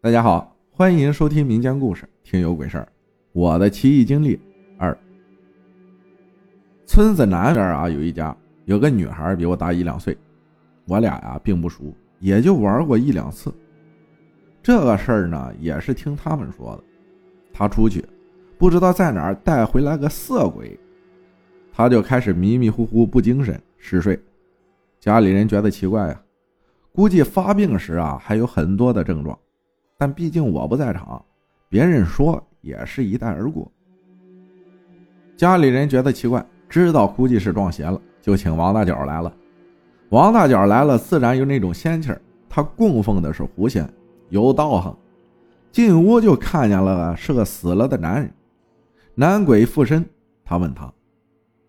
大家好，欢迎收听民间故事，听有鬼事儿。我的奇异经历二。村子南边啊，有一家有个女孩比我大一两岁，我俩呀并不熟，也就玩过一两次。这个事儿呢，也是听他们说的。她出去，不知道在哪儿带回来个色鬼，她就开始迷迷糊糊、不精神、嗜睡。家里人觉得奇怪呀，估计发病时啊还有很多的症状。但毕竟我不在场，别人说也是一带而过。家里人觉得奇怪，知道估计是撞邪了，就请王大脚来了。王大脚来了，自然有那种仙气儿。他供奉的是狐仙，有道行。进屋就看见了是个死了的男人，男鬼附身。他问他：“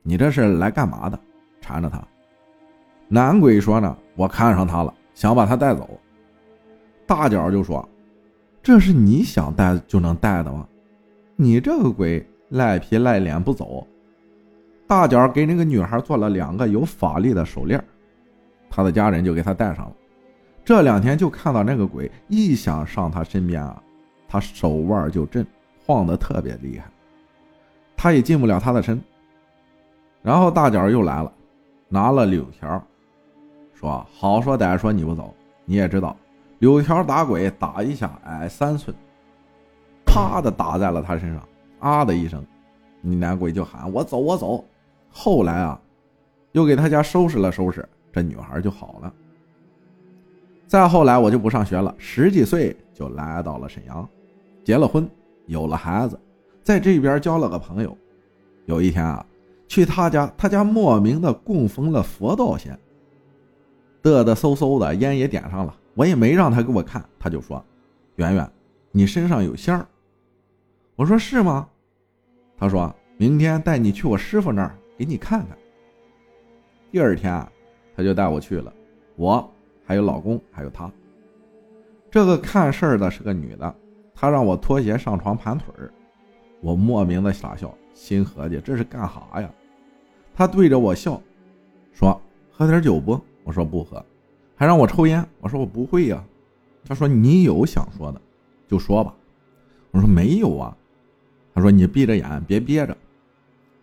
你这是来干嘛的？”缠着他。男鬼说：“呢，我看上他了，想把他带走。”大脚就说。这是你想带就能带的吗？你这个鬼赖皮赖脸不走。大脚给那个女孩做了两个有法力的手链，他的家人就给他戴上了。这两天就看到那个鬼一想上他身边啊，他手腕就震，晃得特别厉害，他也进不了他的身。然后大脚又来了，拿了柳条，说好说歹说你不走，你也知道。柳条打鬼，打一下矮三寸，啪的打在了他身上，啊的一声，你男鬼就喊我走我走。后来啊，又给他家收拾了收拾，这女孩就好了。再后来我就不上学了，十几岁就来到了沈阳，结了婚，有了孩子，在这边交了个朋友。有一天啊，去他家，他家莫名的供奉了佛道仙，嘚嘚嗖嗖的烟也点上了。我也没让他给我看，他就说：“圆圆，你身上有仙儿。”我说：“是吗？”他说：“明天带你去我师傅那儿给你看看。”第二天啊，他就带我去了，我还有老公还有他。这个看事儿的是个女的，她让我脱鞋上床盘腿儿，我莫名的傻笑，心合计这是干哈呀？她对着我笑，说：“喝点酒不？”我说：“不喝。”还让我抽烟，我说我不会呀。他说你有想说的，就说吧。我说没有啊。他说你闭着眼，别憋着。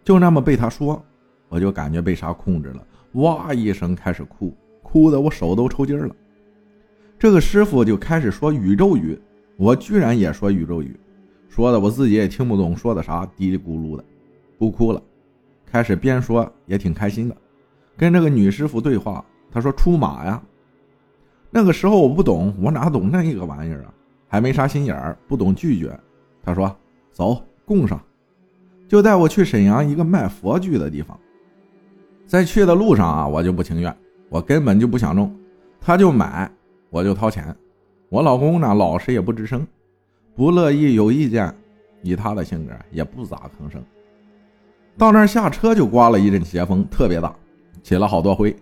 就那么被他说，我就感觉被啥控制了，哇一声开始哭，哭的我手都抽筋了。这个师傅就开始说宇宙语，我居然也说宇宙语，说的我自己也听不懂说的啥，嘀里咕噜的，不哭了，开始边说也挺开心的，跟这个女师傅对话。他说出马呀。那个时候我不懂，我哪懂那一个玩意儿啊？还没啥心眼儿，不懂拒绝。他说：“走，供上。”就带我去沈阳一个卖佛具的地方。在去的路上啊，我就不情愿，我根本就不想弄，他就买，我就掏钱。我老公呢，老实也不吱声，不乐意有意见，以他的性格也不咋吭声。到那儿下车就刮了一阵邪风，特别大，起了好多灰。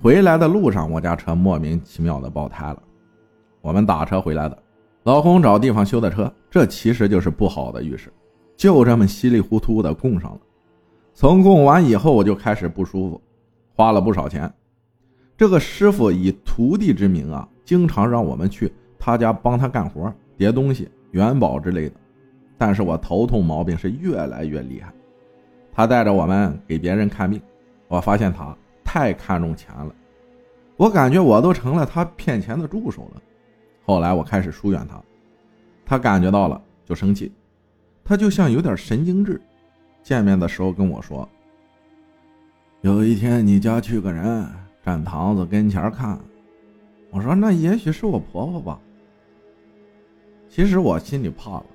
回来的路上，我家车莫名其妙的爆胎了。我们打车回来的，老公找地方修的车，这其实就是不好的预示。就这么稀里糊涂的供上了。从供完以后，我就开始不舒服，花了不少钱。这个师傅以徒弟之名啊，经常让我们去他家帮他干活、叠东西、元宝之类的。但是我头痛毛病是越来越厉害。他带着我们给别人看病，我发现他。太看重钱了，我感觉我都成了他骗钱的助手了。后来我开始疏远他，他感觉到了就生气，他就像有点神经质。见面的时候跟我说：“有一天你家去个人站堂子跟前看。”我说：“那也许是我婆婆吧。”其实我心里怕了，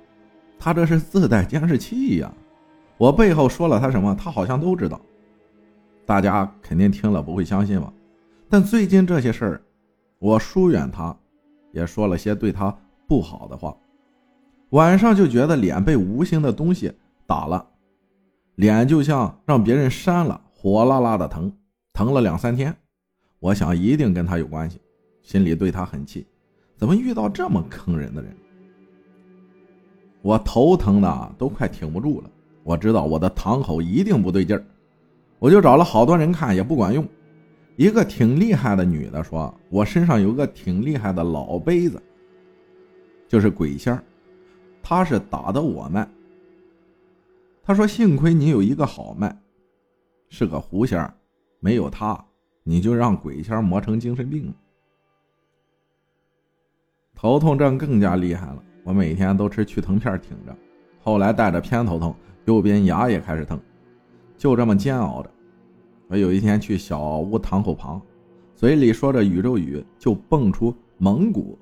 他这是自带监视器呀！我背后说了他什么，他好像都知道。大家肯定听了不会相信吧？但最近这些事儿，我疏远他，也说了些对他不好的话。晚上就觉得脸被无形的东西打了，脸就像让别人扇了，火辣辣的疼，疼了两三天。我想一定跟他有关系，心里对他很气，怎么遇到这么坑人的人？我头疼的都快挺不住了。我知道我的堂口一定不对劲儿。我就找了好多人看，也不管用。一个挺厉害的女的说：“我身上有个挺厉害的老杯子。”就是鬼仙儿，他是打的我脉。他说：“幸亏你有一个好脉，是个狐仙儿，没有他，你就让鬼仙儿磨成精神病了。”头痛症更加厉害了，我每天都吃去疼片挺着。后来带着偏头痛，右边牙也开始疼，就这么煎熬着。我有一天去小屋堂口旁，嘴里说着宇宙语，就蹦出蒙古，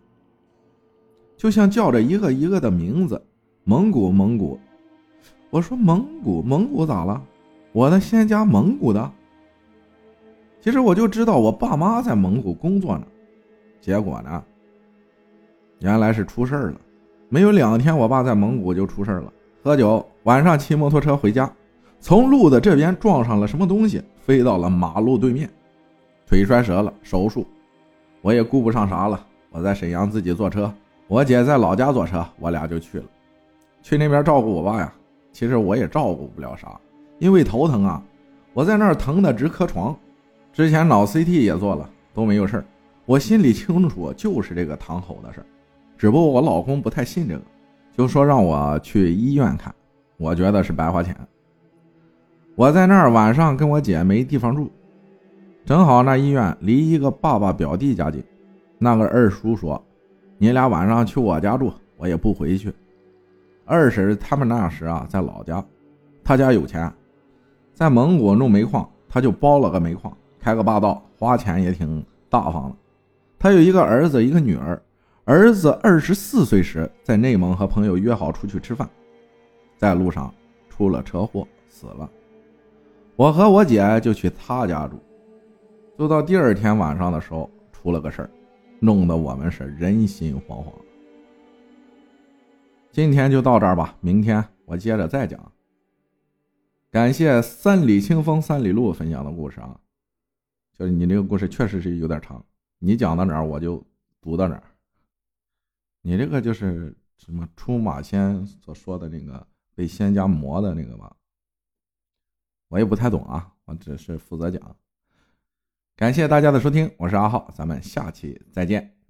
就像叫着一个一个的名字，蒙古蒙古。我说蒙古蒙古咋了？我的仙家蒙古的。其实我就知道我爸妈在蒙古工作呢，结果呢，原来是出事了。没有两天，我爸在蒙古就出事了，喝酒，晚上骑摩托车回家，从路的这边撞上了什么东西，飞到了马路对面，腿摔折了，手术。我也顾不上啥了，我在沈阳自己坐车，我姐在老家坐车，我俩就去了，去那边照顾我爸呀。其实我也照顾不了啥，因为头疼啊，我在那儿疼的直磕床。之前脑 CT 也做了，都没有事儿。我心里清楚，就是这个堂口的事儿。只不过我老公不太信这个，就说让我去医院看。我觉得是白花钱。我在那儿晚上跟我姐没地方住，正好那医院离一个爸爸表弟家近。那个二叔说：“你俩晚上去我家住，我也不回去。”二婶他们那时啊，在老家，他家有钱，在蒙古弄煤矿，他就包了个煤矿，开个霸道，花钱也挺大方的。他有一个儿子，一个女儿。儿子二十四岁时，在内蒙和朋友约好出去吃饭，在路上出了车祸死了。我和我姐就去他家住，就到第二天晚上的时候出了个事儿，弄得我们是人心惶惶。今天就到这儿吧，明天我接着再讲。感谢三里清风三里路分享的故事啊，就是你这个故事确实是有点长，你讲到哪儿我就读到哪儿。你这个就是什么出马仙所说的那个被仙家磨的那个吧？我也不太懂啊，我只是负责讲。感谢大家的收听，我是阿浩，咱们下期再见。